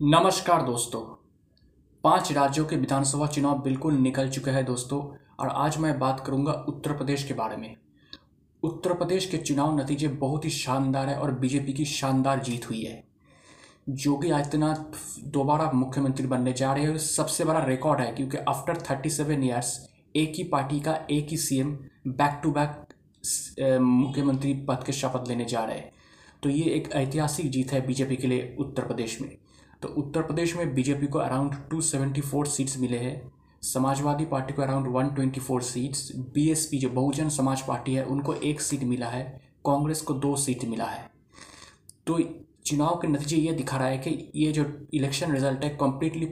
नमस्कार दोस्तों। पाँच राज्यों के विधानसभा चुनाव बिल्कुल निकल चुके हैं दोस्तों, और आज मैं बात करूँगा उत्तर प्रदेश के बारे में। उत्तर प्रदेश के चुनाव नतीजे बहुत ही शानदार है और बीजेपी की शानदार जीत हुई है। योगी आदित्यनाथ दोबारा मुख्यमंत्री बनने जा रहे हैं सबसे बड़ा रिकॉर्ड है, क्योंकि आफ्टर थर्टी सेवन ईयर्स एक ही पार्टी का एक ही सीएम बैक टू बैक मुख्यमंत्री पद के शपथ लेने जा रहे हैं। तो ये एक ऐतिहासिक जीत है बीजेपी के लिए उत्तर प्रदेश में। तो उत्तर प्रदेश में बीजेपी को अराउंड 274 सीट्स मिले हैं। समाजवादी पार्टी को अराउंड 124 सीट्स बीएसपी जो बहुजन समाज पार्टी है, उनको एक सीट मिला है। कांग्रेस को दो सीट मिला है। तो चुनाव के नतीजे ये दिखा रहा है कि ये जो इलेक्शन रिज़ल्ट है कम्प्लीटली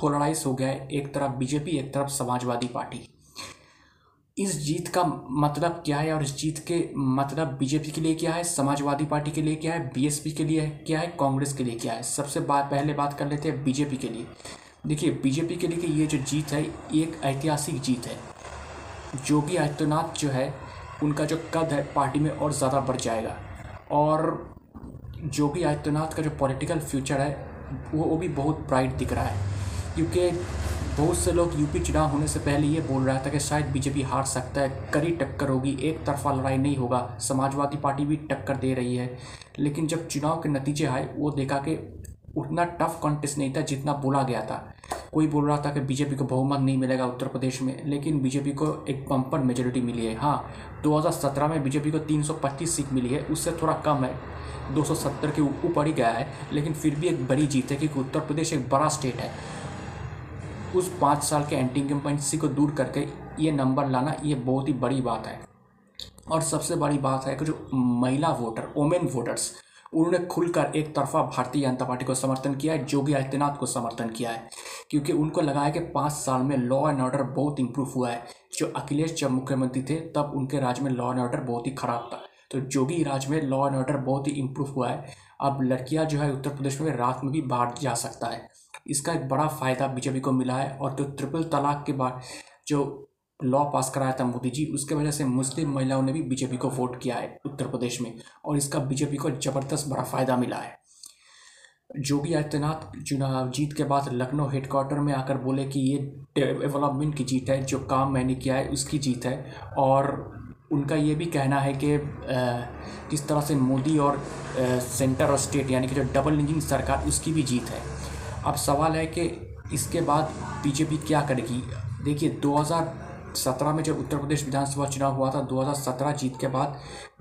पोलराइज हो गया है। एक तरफ़ बीजेपी, एक तरफ़ समाजवादी पार्टी। इस जीत का मतलब क्या है और इस जीत के मतलब बीजेपी के लिए क्या है? समाजवादी पार्टी के लिए क्या है? बीएसपी के लिए क्या है? कांग्रेस के लिए क्या है? सबसे बात पहले बात कर लेते हैं बीजेपी के लिए। देखिए, बीजेपी के लिए कि ये जो जीत है एक ऐतिहासिक जीत है। योगी आदित्यनाथ जो है, उनका जो कद है, पार्टी में और ज़्यादा बढ़ जाएगा। और योगी आदित्यनाथ का जो पॉलिटिकल फ्यूचर है, वो वो भी बहुत ब्राइट दिख रहा है। क्योंकि बहुत से लोग यूपी चुनाव होने से पहले ये बोल रहा था कि शायद बीजेपी हार सकता है, कड़ी टक्कर होगी, एक तरफा लड़ाई नहीं होगा, समाजवादी पार्टी भी टक्कर दे रही है। लेकिन जब चुनाव के नतीजे आए, वो देखा कि उतना टफ कॉन्टेस्ट नहीं था जितना बोला गया था। कोई बोल रहा था कि बीजेपी को बहुमत नहीं मिलेगा उत्तर प्रदेश में, लेकिन बीजेपी को एक बम्पर मेजोरिटी मिली है। हाँ 2017 में बीजेपी को 325 सीट मिली है, उससे थोड़ा कम है। 270 के ऊपर ही गया है, लेकिन फिर भी एक बड़ी जीत है, क्योंकि उत्तर प्रदेश एक बड़ा स्टेट है। उस पाँच साल के एंटी इनकम्पेंसी को दूर करके ये नंबर लाना ये बहुत ही बड़ी बात है। और सबसे बड़ी बात है कि जो महिला वोटर वोमेन वोटर्स उन्होंने खुलकर एक तरफा भारतीय जनता पार्टी को समर्थन किया है योगी आदित्यनाथ को समर्थन किया है। क्योंकि उनको लगा है कि पाँच साल में लॉ एंड ऑर्डर बहुत इंप्रूव हुआ है। जो अखिलेश जब मुख्यमंत्री थे, तब उनके राज्य में लॉ एंड ऑर्डर बहुत ही खराब था। तो योगी राज में लॉ एंड ऑर्डर बहुत ही इंप्रूव हुआ है। अब लड़कियाँ जो है उत्तर प्रदेश में रात में भी बाहर जा सकता है। इसका एक बड़ा फ़ायदा बीजेपी को मिला है और जो ट्रिपल तलाक के बाद जो लॉ पास कराया था मोदी जी, उसके वजह से मुस्लिम महिलाओं ने भी बीजेपी को वोट किया है उत्तर प्रदेश में और इसका बीजेपी को ज़बरदस्त बड़ा फ़ायदा मिला है। योगी आदित्यनाथ चुनाव जीत के बाद लखनऊ हेडक्वार्टर में आकर बोले कि ये डेवलपमेंट की जीत है, जो काम मैंने किया है उसकी जीत है और उनका ये भी कहना है कि किस तरह से मोदी और सेंटर और स्टेट यानी कि जो डबल इंजन सरकार, उसकी भी जीत है। अब सवाल है कि इसके बाद बीजेपी क्या करेगी? देखिए 2017 में जब उत्तर प्रदेश विधानसभा चुनाव हुआ था 2017 जीत के बाद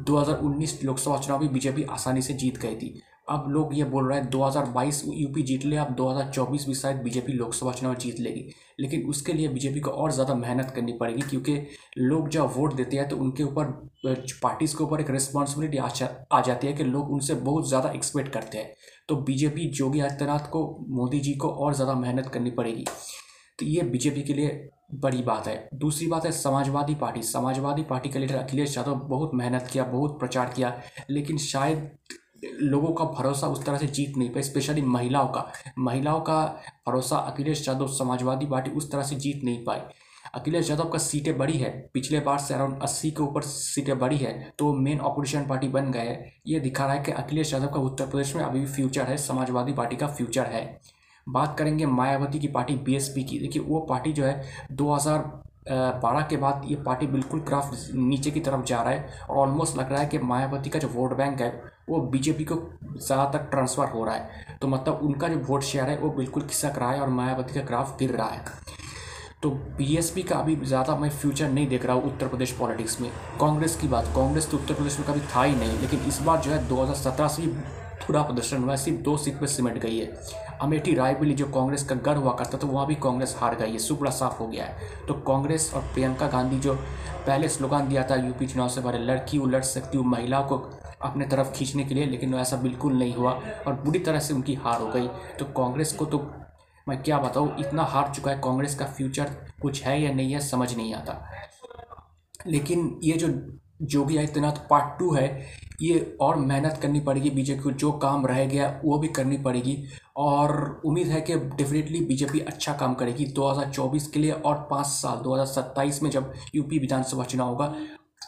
2019 लोकसभा चुनाव भी बीजेपी आसानी से जीत गई थी। अब लोग ये बोल रहे हैं 2022 यूपी जीत ले, अब 2024 भी शायद बीजेपी लोकसभा चुनाव जीत लेगी। लेकिन उसके लिए बीजेपी को और ज़्यादा मेहनत करनी पड़ेगी, क्योंकि लोग जब वोट देते हैं तो उनके ऊपर पार्टीज़ के ऊपर एक रिस्पॉन्सिबिलिटी आ जाती है कि लोग उनसे बहुत ज़्यादा एक्सपेक्ट करते हैं। तो बीजेपी योगी आदित्यनाथ को, मोदी जी को और ज़्यादा मेहनत करनी पड़ेगी। तो ये बीजेपी के लिए बड़ी बात है। दूसरी बात है, समाजवादी पार्टी। समाजवादी पार्टी के लीडर अखिलेश यादव बहुत मेहनत किया, बहुत प्रचार किया, लेकिन शायद लोगों का भरोसा उस तरह से जीत नहीं पाए स्पेशली महिलाओं का। महिलाओं का भरोसा अखिलेश यादव समाजवादी पार्टी उस तरह से जीत नहीं पाई। अखिलेश यादव का सीटें बड़ी है। पिछले बार से अराउंड अस्सी के ऊपर सीटें बड़ी है तो मेन अपोजिशन पार्टी बन गए है। ये दिखा रहा है कि अखिलेश यादव का उत्तर प्रदेश में अभी भी फ्यूचर है, समाजवादी पार्टी का फ्यूचर है। बात करेंगे मायावती की पार्टी बीएसपी की। देखिए, वो पार्टी जो है, दो बारह के बाद ये पार्टी बिल्कुल ग्राफ नीचे की तरफ़ जा रहा है और ऑलमोस्ट लग रहा है कि मायावती का जो वोट बैंक है वो बीजेपी को ज़्यादातर ट्रांसफ़र हो रहा है। तो मतलब उनका जो वोट शेयर है, वो बिल्कुल खिसक रहा है और मायावती का ग्राफ गिर रहा है। तो बीएसपी का अभी ज़्यादा मैं फ्यूचर नहीं देख रहा हूँ उत्तर प्रदेश पॉलिटिक्स में। कांग्रेस की बात, कांग्रेस तो उत्तर प्रदेश में कभी था ही नहीं, लेकिन इस बार जो है 2017 से भी थोड़ा प्रदर्शन हुआ सिर्फ़ दो सीट पर सिमट गई है। अमेठी रायबली जो कांग्रेस का गढ़ हुआ करता था, वहाँ भी कांग्रेस हार गई है सुपड़ा साफ़ हो गया है। तो कांग्रेस और प्रियंका गांधी जो पहले स्लोगान दिया था, यूपी चुनाव से पहले, लड़की वो लड़ सकती हूँ महिलाओं को अपने तरफ़ खींचने के लिए, लेकिन ऐसा बिल्कुल नहीं हुआ और बुरी तरह से उनकी हार हो गई। तो कांग्रेस को तो मैं क्या बताऊँ, इतना हार चुका है कांग्रेस का फ्यूचर, कुछ है या नहीं है, समझ नहीं आता। लेकिन ये जो योगी आदित्यनाथ पार्ट टू है, ये और मेहनत करनी पड़ेगी बीजेपी को, जो काम रह गया, वो भी करनी पड़ेगी। और उम्मीद है कि डेफिनेटली बीजेपी अच्छा काम करेगी 2024 के लिए और पाँच साल 2027 में जब यूपी विधानसभा चुनाव होगा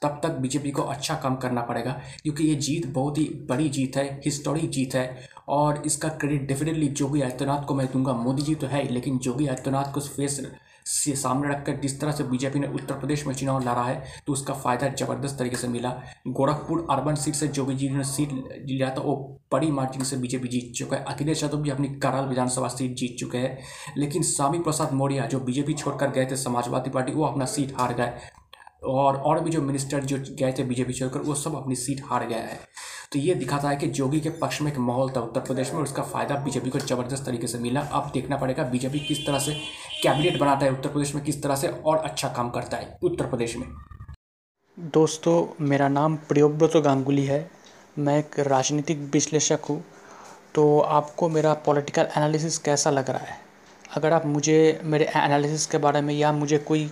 तब तक बीजेपी को अच्छा काम करना पड़ेगा, क्योंकि ये जीत बहुत ही बड़ी जीत है हिस्टोरिक जीत है। और इसका क्रेडिट डेफिनेटली योगी आदित्यनाथ को मैं दूँगा। मोदी जी तो है लेकिन योगी आदित्यनाथ को फेस से सामने रखकर जिस तरह से बीजेपी ने उत्तर प्रदेश में चुनाव लड़ा है तो उसका फ़ायदा ज़बरदस्त तरीके से मिला। गोरखपुर अर्बन सीट से योगी जी ने सीट लिया था वो बड़ी मार्जिन से बीजेपी जीत चुका है। अखिलेश यादव भी अपनी कराल विधानसभा सीट जीत चुके हैं। लेकिन स्वामी प्रसाद मौर्य, जो बीजेपी छोड़कर गए थे समाजवादी पार्टी, वो अपना सीट हार गए। और और भी जो मिनिस्टर जो गए थे बीजेपी छोड़कर, वो सब अपनी सीट हार गया है। तो ये दिखाता है कि जोगी के पक्ष में एक माहौल था उत्तर प्रदेश में और उसका फ़ायदा बीजेपी को ज़बरदस्त तरीके से मिला। अब देखना पड़ेगा बीजेपी किस तरह से कैबिनेट बनाता है उत्तर प्रदेश में, किस तरह से और अच्छा काम करता है उत्तर प्रदेश में। दोस्तों, मेरा नाम प्रियोव्रत गांगुली है। मैं एक राजनीतिक विश्लेषक हूँ। तो आपको मेरा पॉलिटिकल एनालिसिस कैसा लग रहा है? अगर आप मुझे, मेरे एनालिसिस के बारे में या मुझे कोई